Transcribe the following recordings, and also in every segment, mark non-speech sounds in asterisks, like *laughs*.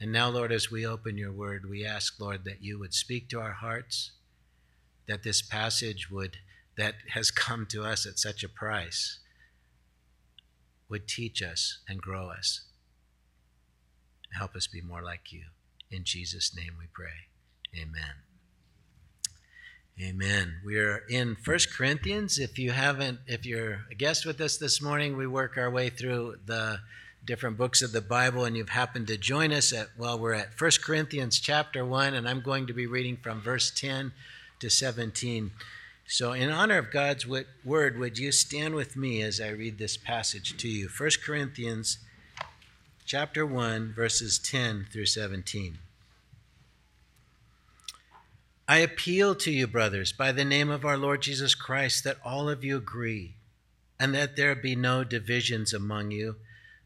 And now, Lord, as we open your word, we ask, Lord, that you would speak to our hearts, that this passage would that has *laughs* come to us at such a price would teach us and grow us. Help us be more like you. In Jesus' name we pray. Amen. Amen. We're in First Corinthians. If you haven't, if you're a guest with us this morning, we work our way through the different books of the Bible, and you've happened to join us at, well, we're at First Corinthians chapter 1, and I'm going to be reading from verse 10 to 17. So, in honor of God's word, would you stand with me as I read this passage to you? First Corinthians chapter 1, verses 10 through 17. I appeal to you, brothers, by the name of our Lord Jesus Christ, that all of you agree, and that there be no divisions among you,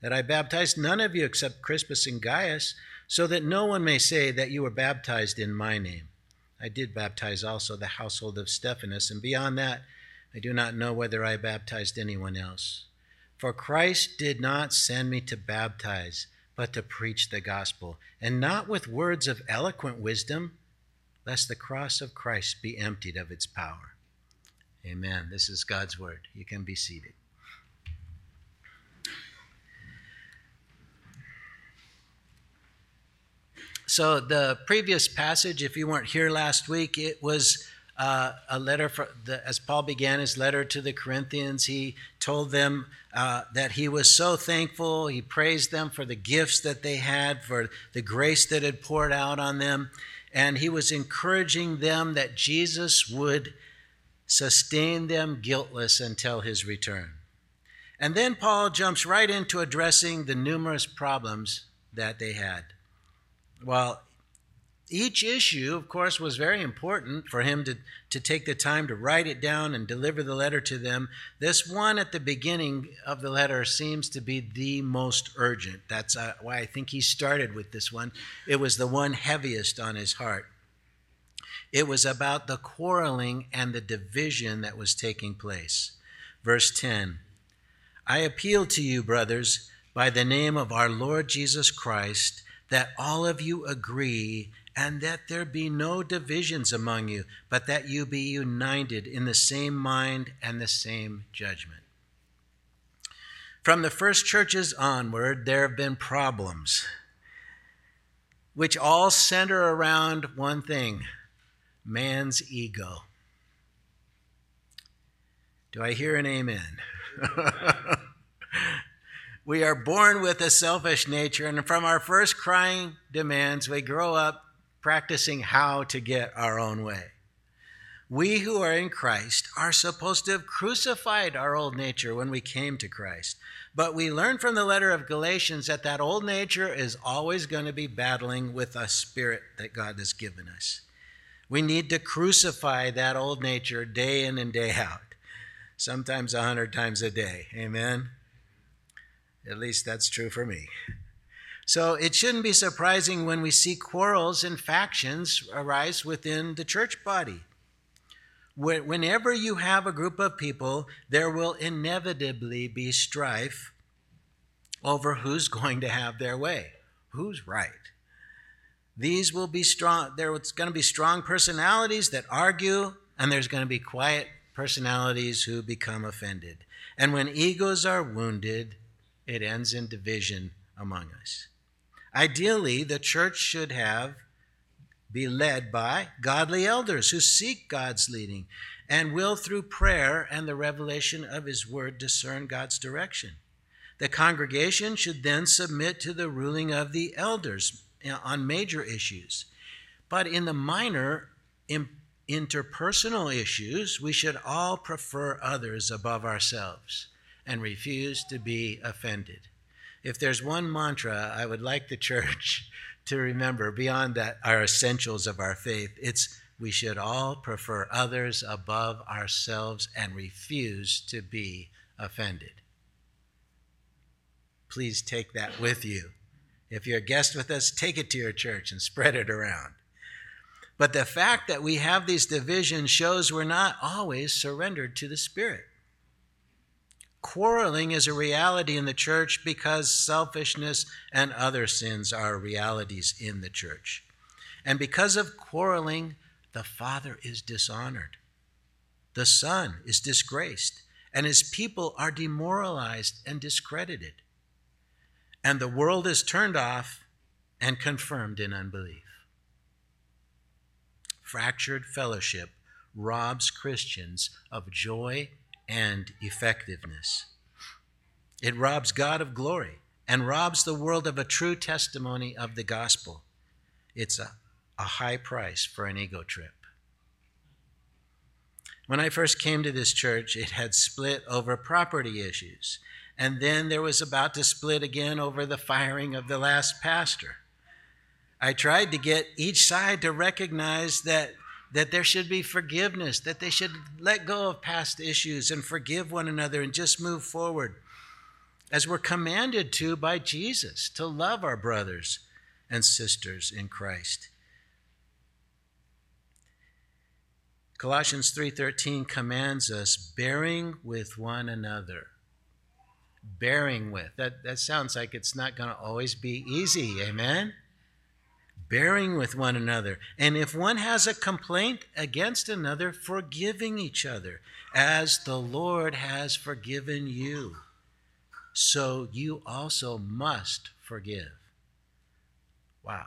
that I baptized none of you except Crispus and Gaius, so that no one may say that you were baptized in my name. I did baptize also the household of Stephanas, and beyond that, I do not know whether I baptized anyone else. For Christ did not send me to baptize, but to preach the gospel, and not with words of eloquent wisdom lest the cross of Christ be emptied of its power. Amen. This is God's word. You can be seated. So, the previous passage, if you weren't here last week, it was uh, a letter for the, as Paul began his letter to the Corinthians. He told them uh, that he was so thankful. He praised them for the gifts that they had, for the grace that had poured out on them and he was encouraging them that Jesus would sustain them guiltless until his return. And then Paul jumps right into addressing the numerous problems that they had. Well, each issue, of course, was very important for him to, to take the time to write it down and deliver the letter to them. This one at the beginning of the letter seems to be the most urgent. That's uh, why I think he started with this one. It was the one heaviest on his heart. It was about the quarreling and the division that was taking place. Verse 10 I appeal to you, brothers, by the name of our Lord Jesus Christ, that all of you agree and that there be no divisions among you, but that you be united in the same mind and the same judgment. From the first churches onward, there have been problems which all center around one thing man's ego. Do I hear an amen? *laughs* we are born with a selfish nature, and from our first crying demands, we grow up practicing how to get our own way. We who are in Christ are supposed to have crucified our old nature when we came to Christ. But we learn from the letter of Galatians that that old nature is always going to be battling with a spirit that God has given us. We need to crucify that old nature day in and day out, sometimes a hundred times a day. Amen? At least that's true for me. So it shouldn't be surprising when we see quarrels and factions arise within the church body. Whenever you have a group of people, there will inevitably be strife over who's *laughs* going to have their way, who's right. These will be strong, there's going to be strong personalities that argue, and there's going to be quiet personalities who become offended. And when egos are wounded, it ends in division among us. Ideally, the church should have be led by godly elders who seek God's leading and will through prayer and the revelation of his word discern God's direction. The congregation should then submit to the ruling of the elders on major issues. But in the minor interpersonal issues, we should all prefer others above ourselves and refuse to be offended if there's one mantra I would like the church *laughs* to remember beyond that our essentials of our faith. It's we should all prefer others above ourselves and refuse to be offended. Please take that with you. If you're a guest with us, take it to your church and spread it around. But the fact that we have these divisions shows we're not always surrendered to the Spirit. Quarreling is a reality in the church because selfishness and other sins are realities in the church. And because of quarreling, the Father is dishonored, the Son is disgraced, and his people are demoralized and discredited. And the world is turned off and confirmed in unbelief. Fractured fellowship robs Christians of joy and effectiveness. It robs God of glory and robs the world of a true testimony of the gospel. It's a, a high price for an ego trip. When I first came to this church, it had split over property issues. And then there was about to split again over the firing of the last pastor. I tried to get each side to recognize that that there should be forgiveness, that they should let go of past issues and forgive one another and just move forward as we're commanded to by Jesus to love our brothers and sisters in Christ. Colossians 3:13 commands us bearing with one another. Bearing with. That that sounds like it's not going to always be easy. Amen bearing with one another. And if one has a complaint against another, forgiving each other, as the Lord has forgiven you. So you also must forgive. Wow.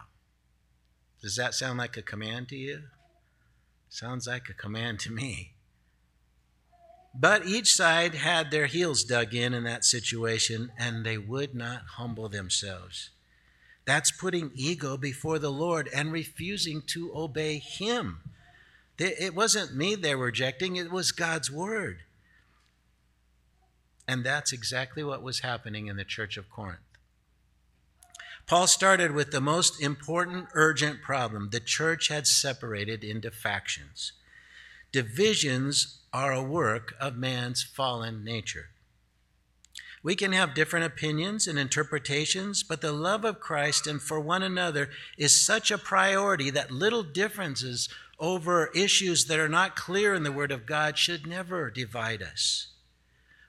Does that sound like a command to you? Sounds like a command to me. But each side had their heels dug in in that situation, and they would not humble themselves. That's putting ego before the Lord and refusing to obey Him. It wasn't me they were rejecting, it was God's word. And that's exactly what was happening in the church of Corinth. Paul started with the most important, urgent problem. The church had separated into factions. Divisions are a work of man's fallen nature. We can have different opinions and interpretations, but the love of Christ and for one another is such a priority that little differences over issues that are not clear in the Word of God should never divide us.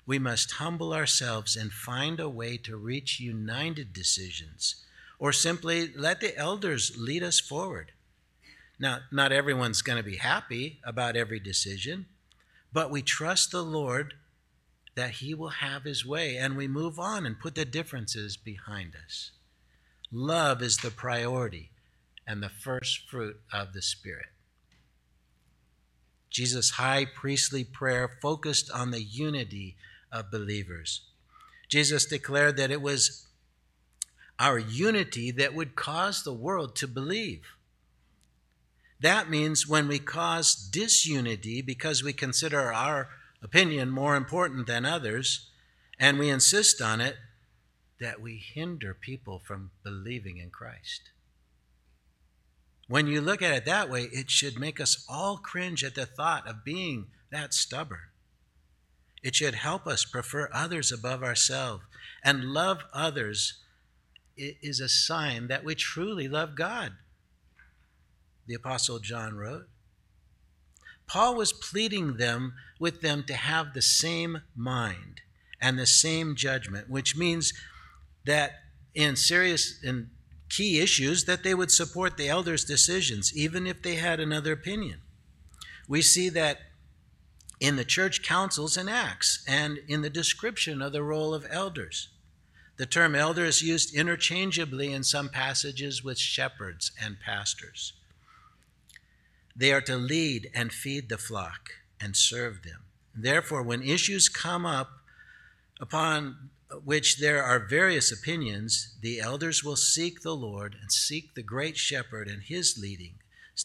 We must humble ourselves and find a way to reach united decisions, or simply let the elders lead us forward. Now, not everyone's going to be happy about every decision, but we trust the Lord that He will have His way, and we move on and put the differences behind us. Love is the priority and the first fruit of the Spirit. Jesus' high priestly prayer focused on the unity of believers. Jesus declared that it was our unity that would cause the world to believe. That means when we cause disunity because we consider our opinion more important than others, and we insist on it, that we hinder people from believing in Christ. When you look at it that way, it should make us all cringe at the thought of being that stubborn. It should help us prefer others above ourselves and love others is a sign that we truly love God. The Apostle John wrote, Paul was pleading them with them to have the same mind and the same judgment, which means that in serious and key issues that they would support the elders' decisions, even if they had another opinion. We see that in the church councils and acts and in the description of the role of elders. The term elder is used interchangeably in some passages with shepherds and pastors. They are to lead and feed the flock and serve them. Therefore, when issues come up upon which there are various opinions, the elders will seek the Lord and seek the great shepherd and his leading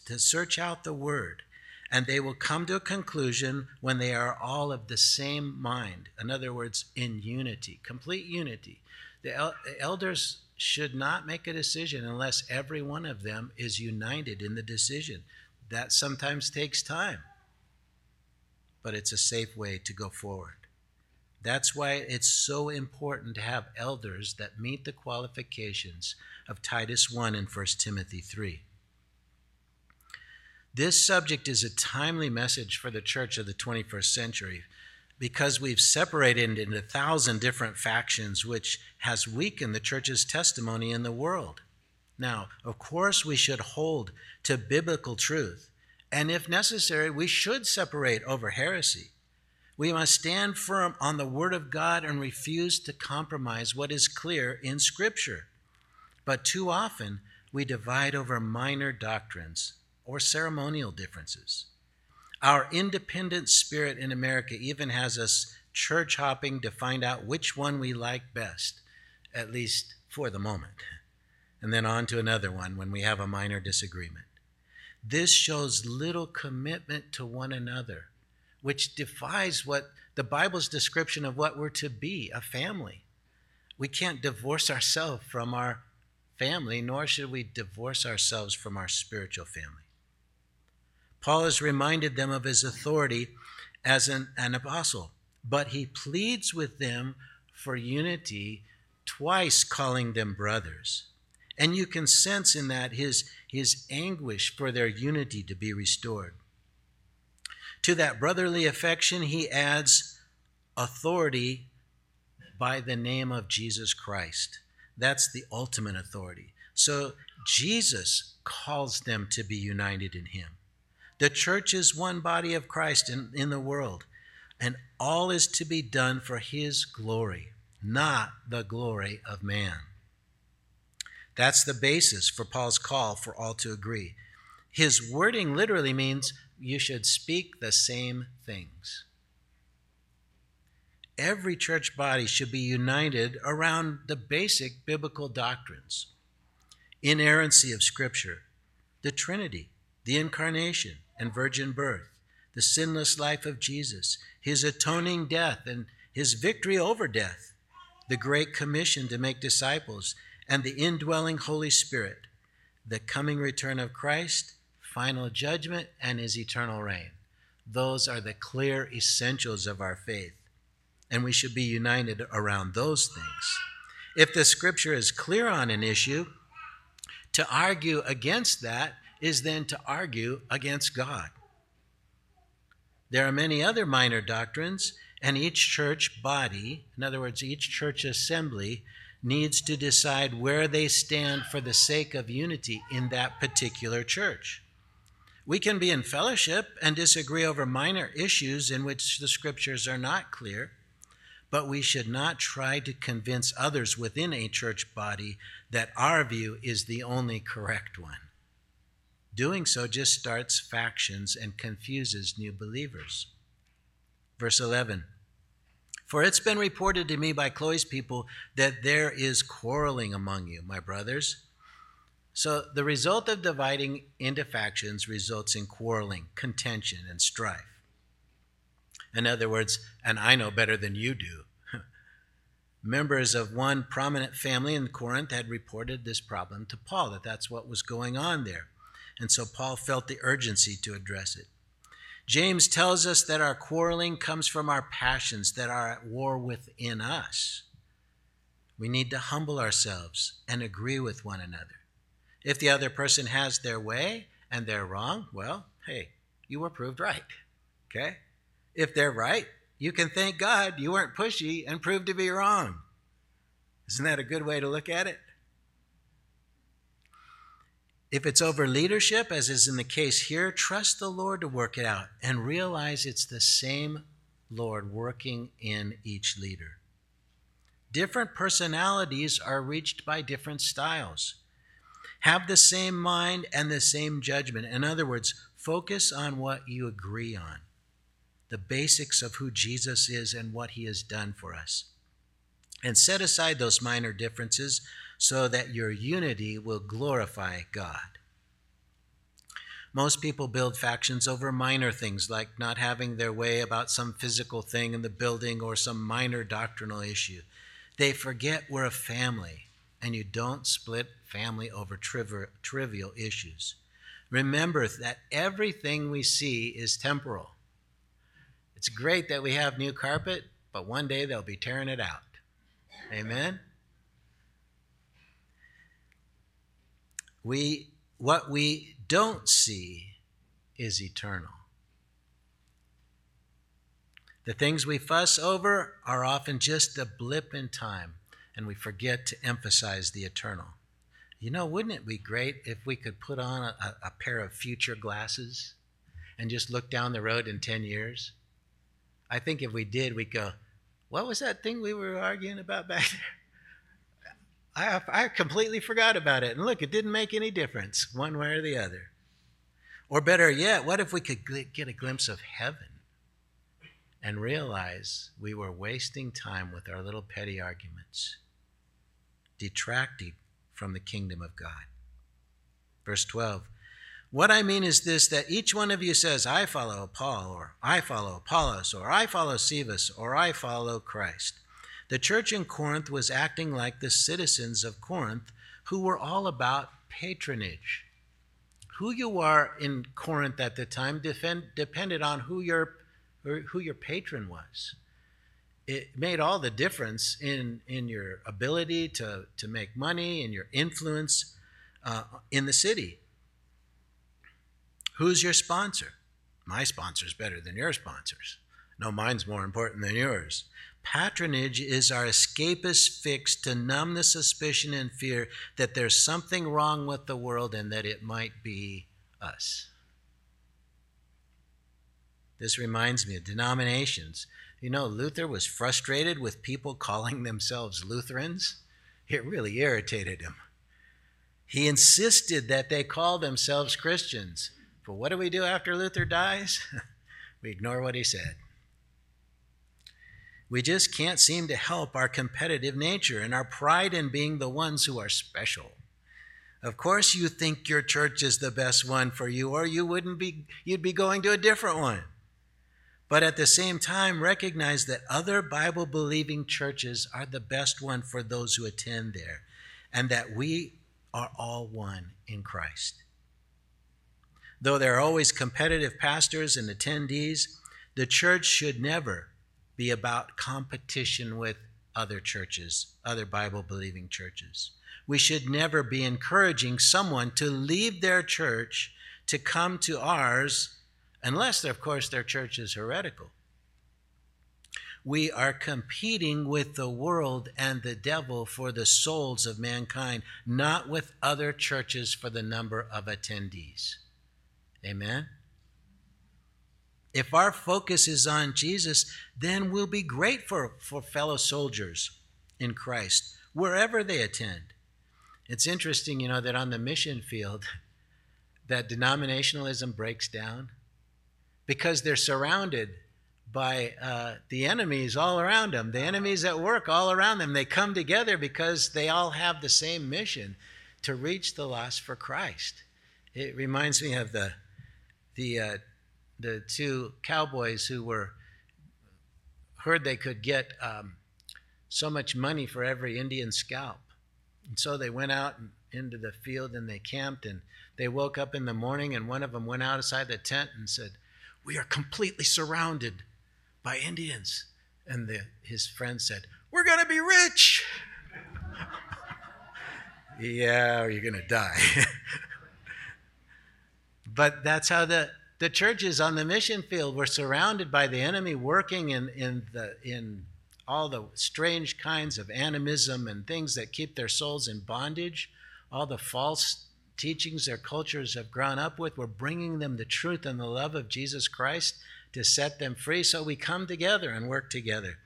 to search out the word. And they will come to a conclusion when they are all of the same mind. In other words, in unity, complete unity. The el- elders should not make a decision unless every one of them is united in the decision. That sometimes takes time, but it's a safe way to go forward. That's why it's so important to have elders that meet the qualifications of Titus 1 and 1 Timothy 3. This subject is a timely message for the church of the 21st century because we've separated into a thousand different factions, which has weakened the church's testimony in the world. Now, of course, we should hold to biblical truth, and if necessary, we should separate over heresy. We must stand firm on the Word of God and refuse to compromise what is clear in Scripture. But too often, we divide over minor doctrines or ceremonial differences. Our independent spirit in America even has us church hopping to find out which one we like best, at least for the moment, and then on to another one when we have a minor disagreement. This shows little commitment to one another, which defies what the Bible's description of what we're to be a family. We can't divorce ourselves from our family, nor should we divorce ourselves from our spiritual family. Paul has reminded them of his authority as an, an apostle, but he pleads with them for unity, twice calling them brothers. And you can sense in that his, his anguish for their unity to be restored. To that brotherly affection, he adds authority by the name of Jesus Christ. That's the ultimate authority. So Jesus calls them to be united in him. The church is one body of Christ in, in the world, and all is to be done for his glory, not the glory of man. That's the basis for Paul's call for all to agree. His wording literally means you should speak the same things. Every church body should be united around the basic biblical doctrines inerrancy of Scripture, the Trinity, the Incarnation, and virgin birth, the sinless life of Jesus, his atoning death and his victory over death, the great commission to make disciples, and the indwelling Holy Spirit, the coming return of Christ, final judgment, and his eternal reign. Those are the clear essentials of our faith, and we should be united around those things. If the scripture is clear on an issue, to argue against that is then to argue against God. There are many other minor doctrines, and each church body, in other words, each church assembly, needs to decide where they stand for the sake of unity in that particular church. We can be in fellowship and disagree over minor issues in which the scriptures are not clear, but we should not try to convince others within a church body that our view is the only correct one. Doing so just starts factions and confuses new believers. Verse 11 For it's been reported to me by Chloe's people that there is quarreling among you, my brothers. So the result of dividing into factions results in quarreling, contention, and strife. In other words, and I know better than you do. *laughs* Members of one prominent family in Corinth had reported this problem to Paul, that that's what was going on there. And so Paul felt the urgency to address it. James tells us that our quarreling comes from our passions that are at war within us. We need to humble ourselves and agree with one another. If the other person has their way and they're wrong, well, hey, you were proved right. Okay? If they're right, you can thank God you weren't pushy and proved to be wrong. Isn't that a good way to look at it? If it's over leadership, as is in the case here, trust the Lord to work it out and realize it's the same Lord working in each leader. Different personalities are reached by different styles. Have the same mind and the same judgment. In other words, focus on what you agree on the basics of who Jesus is and what he has done for us. And set aside those minor differences so that your unity will glorify God. Most people build factions over minor things like not having their way about some physical thing in the building or some minor doctrinal issue. They forget we're a family and you don't split family over triv- trivial issues. Remember that everything we see is temporal. It's great that we have new carpet, but one day they'll be tearing it out. Amen? We, what we don't see is eternal. The things we fuss over are often just a blip in time, and we forget to emphasize the eternal. You know, wouldn't it be great if we could put on a, a, pair of future glasses and just look down the road in 10 years? I think if we did, we'd go, What was that thing we were arguing about back there? I, I completely forgot about it. And look, it didn't make any difference one way or the other. Or better yet, what if we could get a glimpse of heaven and realize we were wasting time with our little petty arguments, detracting from the kingdom of God? Verse 12 What I mean is this that each one of you says, I follow Paul, or I follow Apollos, or I follow Cephas, or I follow Christ. The church in Corinth was acting like the citizens of Corinth who were all about patronage. Who you are in Corinth at the time defend, depended on who your, who your patron was. It made all the difference in, in your ability to, to make money and your influence uh, in the city. Who's your sponsor? My sponsor is better than your sponsors. No, mine's more important than yours. Patronage is our escapist fix to numb the suspicion and fear that there's something wrong with the world and that it might be us. This reminds me of denominations. You know, Luther was frustrated with people calling themselves Lutherans. It really irritated him. He insisted that they call themselves Christians. But what do we do after Luther dies? *laughs* we ignore what he said. We just can't seem to help our competitive nature and our pride in being the ones who are special. Of course you think your church is the best one for you or you wouldn't be you'd be going to a different one. But at the same time recognize that other Bible believing churches are the best one for those who attend there and that we are all one in Christ. Though there are always competitive pastors and attendees, the church should never be about competition with other churches, other Bible believing churches. We should never be encouraging someone to leave their church to come to ours, unless, of course, their church is heretical. We are competing with the world and the devil for the souls of mankind, not with other churches for the number of attendees. Amen? If our focus is on Jesus, then we'll be grateful for, fellow soldiers in Christ, wherever they attend. It's interesting, you know, that on the mission field, *laughs* that denominationalism breaks down because they're surrounded by uh, the enemies all around them, the enemies at work all around them. They come together because they all have the same mission to reach the lost for Christ. It reminds me of the the uh, the two cowboys who were heard they could get um, so much money for every Indian scalp. And so they went out into the field and they camped and they woke up in the morning and one of them went outside the tent and said, "We are completely surrounded by Indians." And the, his friend said, "We're going to be rich." *laughs* yeah, or you're going to die. *laughs* but that's how the the churches on the mission field were surrounded by the enemy working in, in, the, in all the strange kinds of animism and things that keep their souls in bondage, all the false teachings their cultures have grown up with. We're bringing them the truth and the love of Jesus Christ to set them free. So we come together and work together.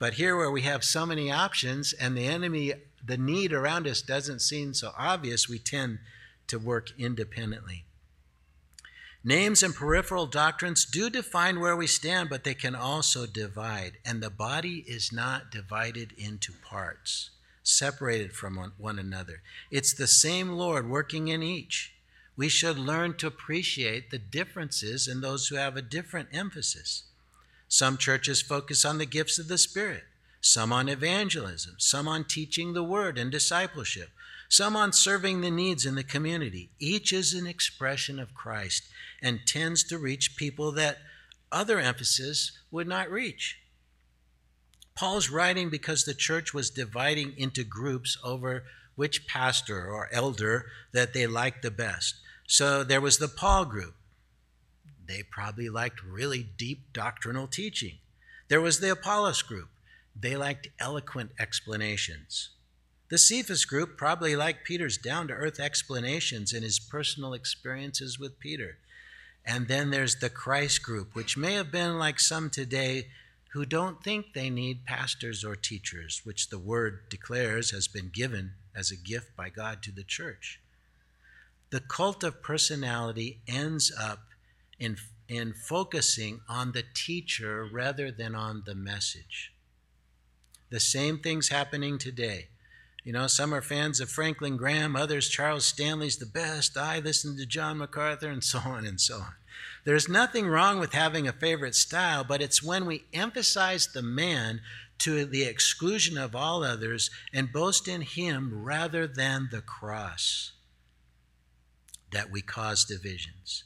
But here, where we have so many options and the enemy, the need around us doesn't seem so obvious, we tend to work independently. Names and peripheral doctrines do define where we stand, but they can also divide. And the body is not divided into parts, separated from one another. It's the same Lord working in each. We should learn to appreciate the differences in those who have a different emphasis. Some churches focus on the gifts of the Spirit, some on evangelism, some on teaching the word and discipleship, some on serving the needs in the community. Each is an expression of Christ and tends to reach people that other emphasis would not reach. Paul's writing because the church was dividing into groups over which pastor or elder that they liked the best. So there was the Paul group. They probably liked really deep doctrinal teaching. There was the Apollos group. They liked eloquent explanations. The Cephas group probably liked Peter's down to earth explanations and his personal experiences with Peter. And then there's the Christ group, which may have been like some today who don't think they need pastors or teachers, which the word declares has been given as a gift by God to the church. The cult of personality ends up in, in focusing on the teacher rather than on the message. The same thing's happening today. You know, some are fans of Franklin Graham, others, Charles Stanley's the best. I listen to John MacArthur, and so on and so on. There's nothing wrong with having a favorite style, but it's when we emphasize the man to the exclusion of all others and boast in him rather than the cross that we cause divisions.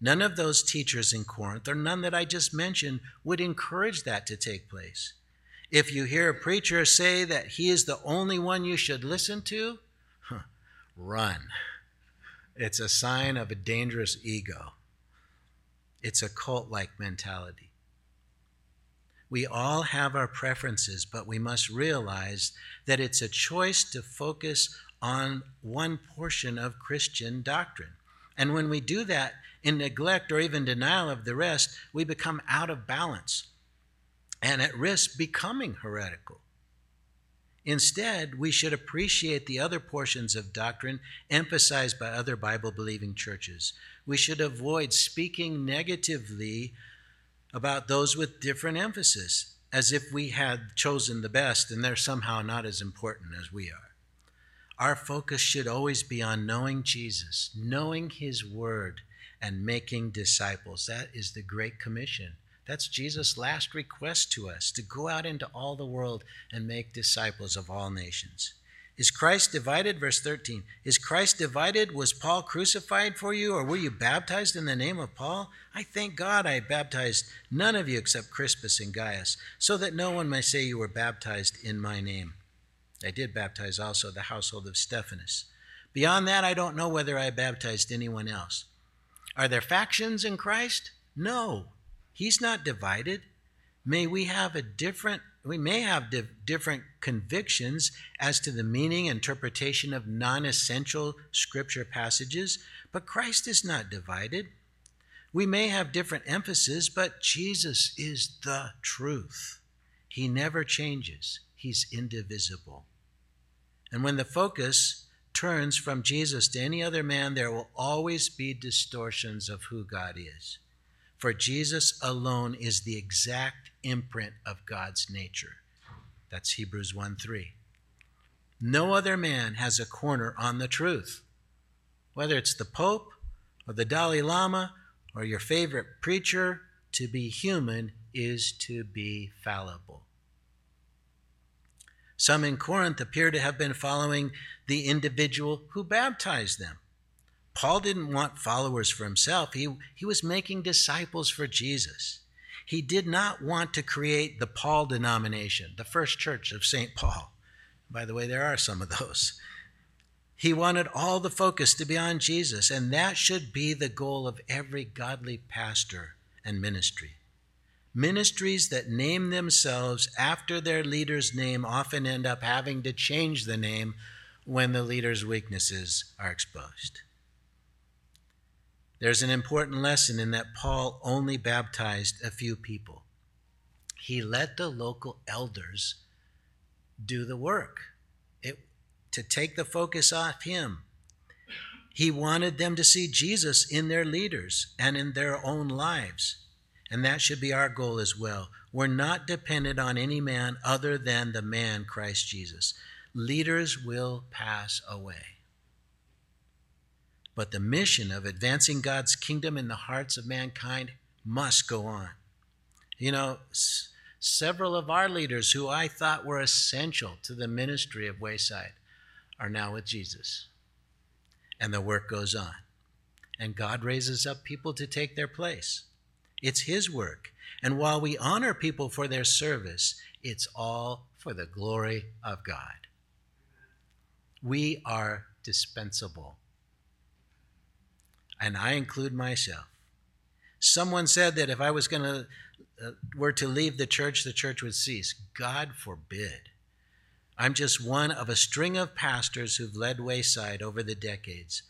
None of those teachers in Corinth, or none that I just mentioned, would encourage that to take place. If you hear a preacher say that he is the only one you should listen to, run. It's a sign of a dangerous ego. It's a cult like mentality. We all have our preferences, but we must realize that it's a choice to focus on one portion of Christian doctrine. And when we do that in neglect or even denial of the rest, we become out of balance and at risk becoming heretical. Instead, we should appreciate the other portions of doctrine emphasized by other Bible believing churches. We should avoid speaking negatively about those with different emphasis, as if we had chosen the best and they're somehow not as important as we are. Our focus should always be on knowing Jesus, knowing His Word, and making disciples. That is the Great Commission. That's Jesus' last request to us to go out into all the world and make disciples of all nations. Is Christ divided? Verse 13. Is Christ divided? Was Paul crucified for you, or were you baptized in the name of Paul? I thank God I baptized none of you except Crispus and Gaius, so that no one may say you were baptized in my name. I did baptize also the household of Stephanas. Beyond that, I don't know whether I baptized anyone else. Are there factions in Christ? No. He's not divided. May we have a different we may have di- different convictions as to the meaning and interpretation of non-essential scripture passages, but Christ is not divided. We may have different emphasis, but Jesus is the truth. He never changes. He's indivisible. And when the focus turns from Jesus to any other man, there will always be distortions of who God is for Jesus alone is the exact imprint of God's nature. That's Hebrews 1 3. No other man has a corner on the truth. Whether it's the Pope or the Dalai Lama or your favorite preacher, to be human is to be fallible. Some in Corinth appear to have been following the individual who baptized them. Paul didn't want followers for himself, he, he was making disciples for Jesus. He did not want to create the Paul denomination, the first church of St. Paul. By the way, there are some of those. He wanted all the focus to be on Jesus, and that should be the goal of every godly pastor and ministry. Ministries that name themselves after their leader's name often end up having to change the name when the leader's weaknesses are exposed. There's an important lesson in that Paul only baptized a few people. He let the local elders do the work it, to take the focus off him. He wanted them to see Jesus in their leaders and in their own lives. And that should be our goal as well. We're not dependent on any man other than the man Christ Jesus. Leaders will pass away. But the mission of advancing God's kingdom in the hearts of mankind must go on. You know, Several of our leaders who I thought were essential to the ministry of Wayside are now with Jesus. And the work goes on. And God raises up people to take their place. It's His work. And while we honor people for their service, it's all for the glory of God. We are dispensable. And I include myself. Someone said that if I was going to uh, were to leave the church, the church would cease. God forbid. I'm just one of a string of pastors who've led Wayside over the decades.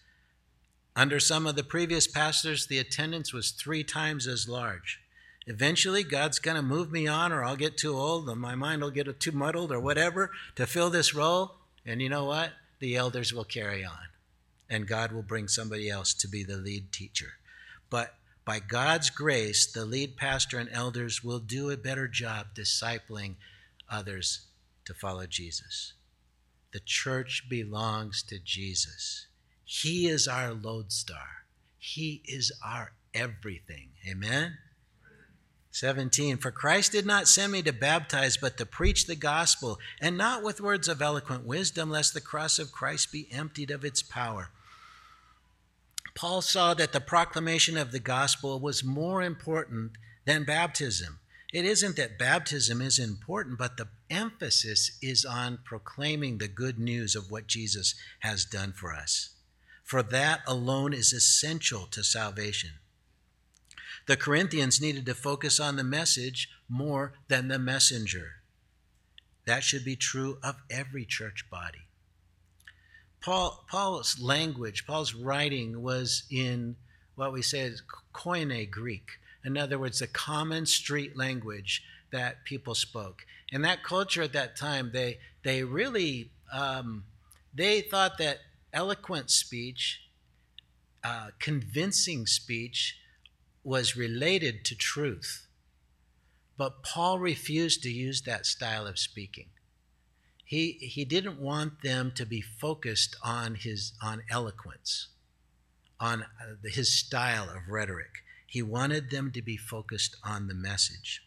Under some of the previous pastors, the attendance was three times as large. Eventually, God's going to move me on, or I'll get too old, and my mind will get too muddled, or whatever, to fill this role. And you know what? The elders will carry on, and God will bring somebody else to be the lead teacher. But by God's grace, the lead pastor and elders will do a better job discipling others to follow Jesus. The church belongs to Jesus. He is our lodestar. He is our everything. Amen. 17 For Christ did not send me to baptize, but to preach the gospel, and not with words of eloquent wisdom, lest the cross of Christ be emptied of its power. Paul saw that the proclamation of the gospel was more important than baptism. It isn't that baptism is important, but the emphasis is on proclaiming the good news of what Jesus has done for us. For that alone is essential to salvation. The Corinthians needed to focus on the message more than the messenger. That should be true of every church body. Paul, Paul's language, Paul's writing was in what we say is Koine Greek. In other words, the common street language that people spoke. In that culture at that time, they, they really um, they thought that eloquent speech, uh, convincing speech, was related to truth. But Paul refused to use that style of speaking he, he didn't want them to be focused on his on eloquence, on uh, his style of rhetoric. He wanted them to be focused on the message.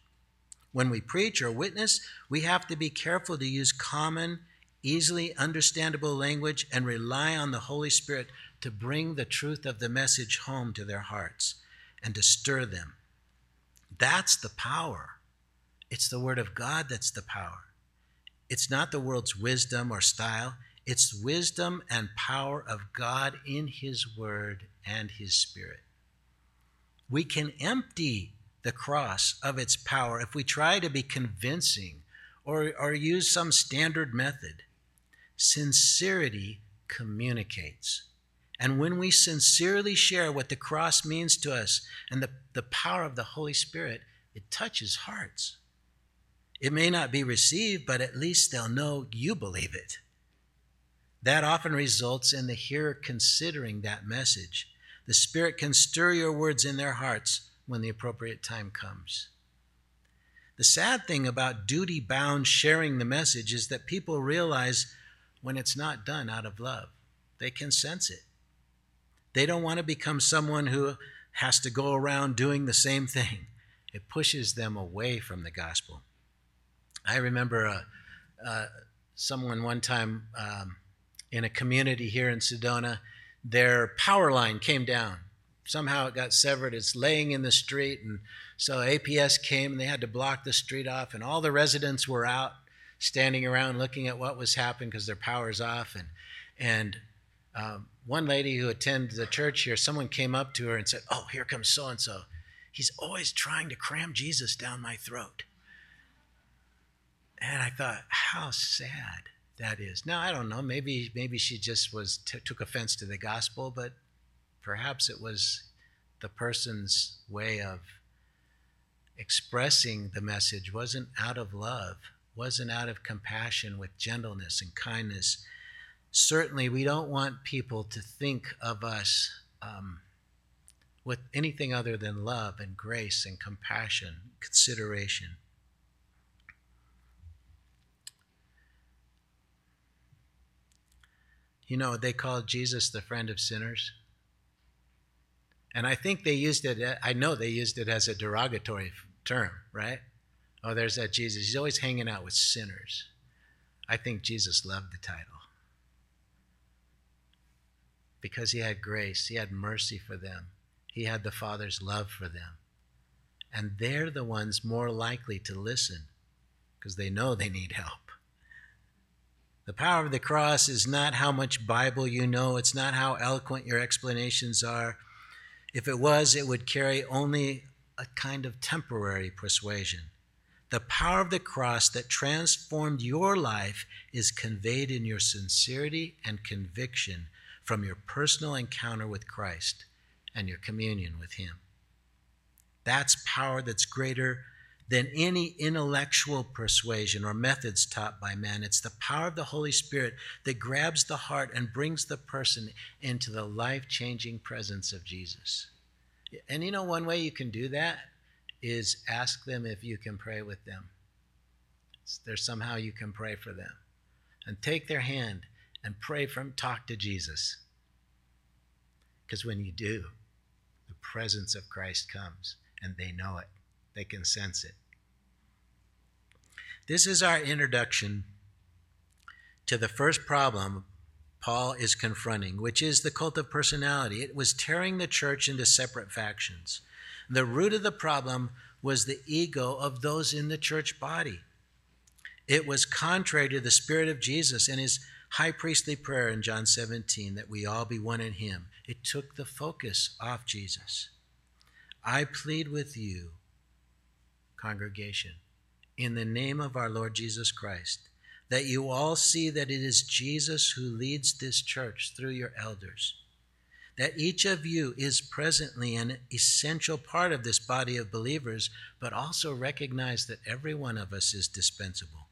When we preach or witness, we have to be careful to use common, easily understandable language and rely on the Holy Spirit to bring the truth of the message home to their hearts and to stir them. That's the power. It's the Word of God that's the power. It's not the world's wisdom or style, it's wisdom and power of God in His Word and His Spirit. We can empty the cross of its power if we try to be convincing or, or use some standard method. Sincerity communicates. And when we sincerely share what the cross means to us and the, the power of the Holy Spirit, it touches hearts. It may not be received, but at least they'll know you believe it. That often results in the hearer considering that message. The Spirit can stir your words in their hearts when the appropriate time comes. The sad thing about duty bound sharing the message is that people realize when it's not done out of love. They can sense it. They don't want to become someone who has to go around doing the same thing. It pushes them away from the gospel. I remember uh, uh, someone one time um, in a community here in Sedona, their power line came down. Somehow it got severed. It's laying in the street. And so APS came and they had to block the street off. And all the residents were out standing around looking at what was happening because their power's off. And, and um, one lady who attended the church here, someone came up to her and said, Oh, here comes so and so. He's always trying to cram Jesus down my throat. And I thought, how sad that is. Now I don't know. Maybe maybe she just was t- took offense to the gospel, but perhaps it was the person's way of expressing the message wasn't out of love, wasn't out of compassion with gentleness and kindness. Certainly, we don't want people to think of us um, with anything other than love and grace and compassion, consideration. You know, they called Jesus the friend of sinners. And I think they used it, I know they used it as a derogatory term, right? Oh, there's that Jesus. He's always hanging out with sinners. I think Jesus loved the title because he had grace, he had mercy for them, he had the Father's love for them. And they're the ones more likely to listen because they know they need help. The power of the cross is not how much Bible you know, it's not how eloquent your explanations are. If it was, it would carry only a kind of temporary persuasion. The power of the cross that transformed your life is conveyed in your sincerity and conviction from your personal encounter with Christ and your communion with Him. That's power that's greater than any intellectual persuasion or methods taught by man. It's the power of the Holy Spirit that grabs the heart and brings the person into the life changing presence of Jesus. And you know, one way you can do that is ask them if you can pray with them. There's somehow you can pray for them. And take their hand and pray from talk to Jesus. Because when you do, the presence of Christ comes and they know it. They can sense it. This is our introduction to the first problem Paul is confronting, which is the cult of personality. It was tearing the church into separate factions. The root of the problem was the ego of those in the church body. It was contrary to the spirit of Jesus and his high priestly prayer in John 17 that we all be one in him. It took the focus off Jesus. I plead with you, congregation, in the name of our Lord Jesus Christ, that you all see that it is Jesus who leads this church through your elders, that each of you is presently an essential part of this body of believers, but also recognize that every one of us is dispensable.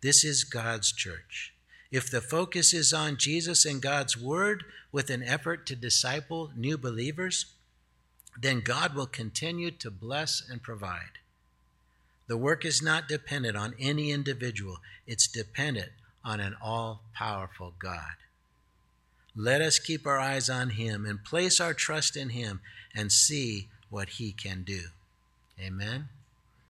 This is God's church. If the focus is on Jesus and God's Word with an effort to disciple new believers, then God will continue to bless and provide. The work is not dependent on any individual, it's dependent on an all powerful God. Let us keep our eyes on Him and place our trust in Him and see what He can do. Amen.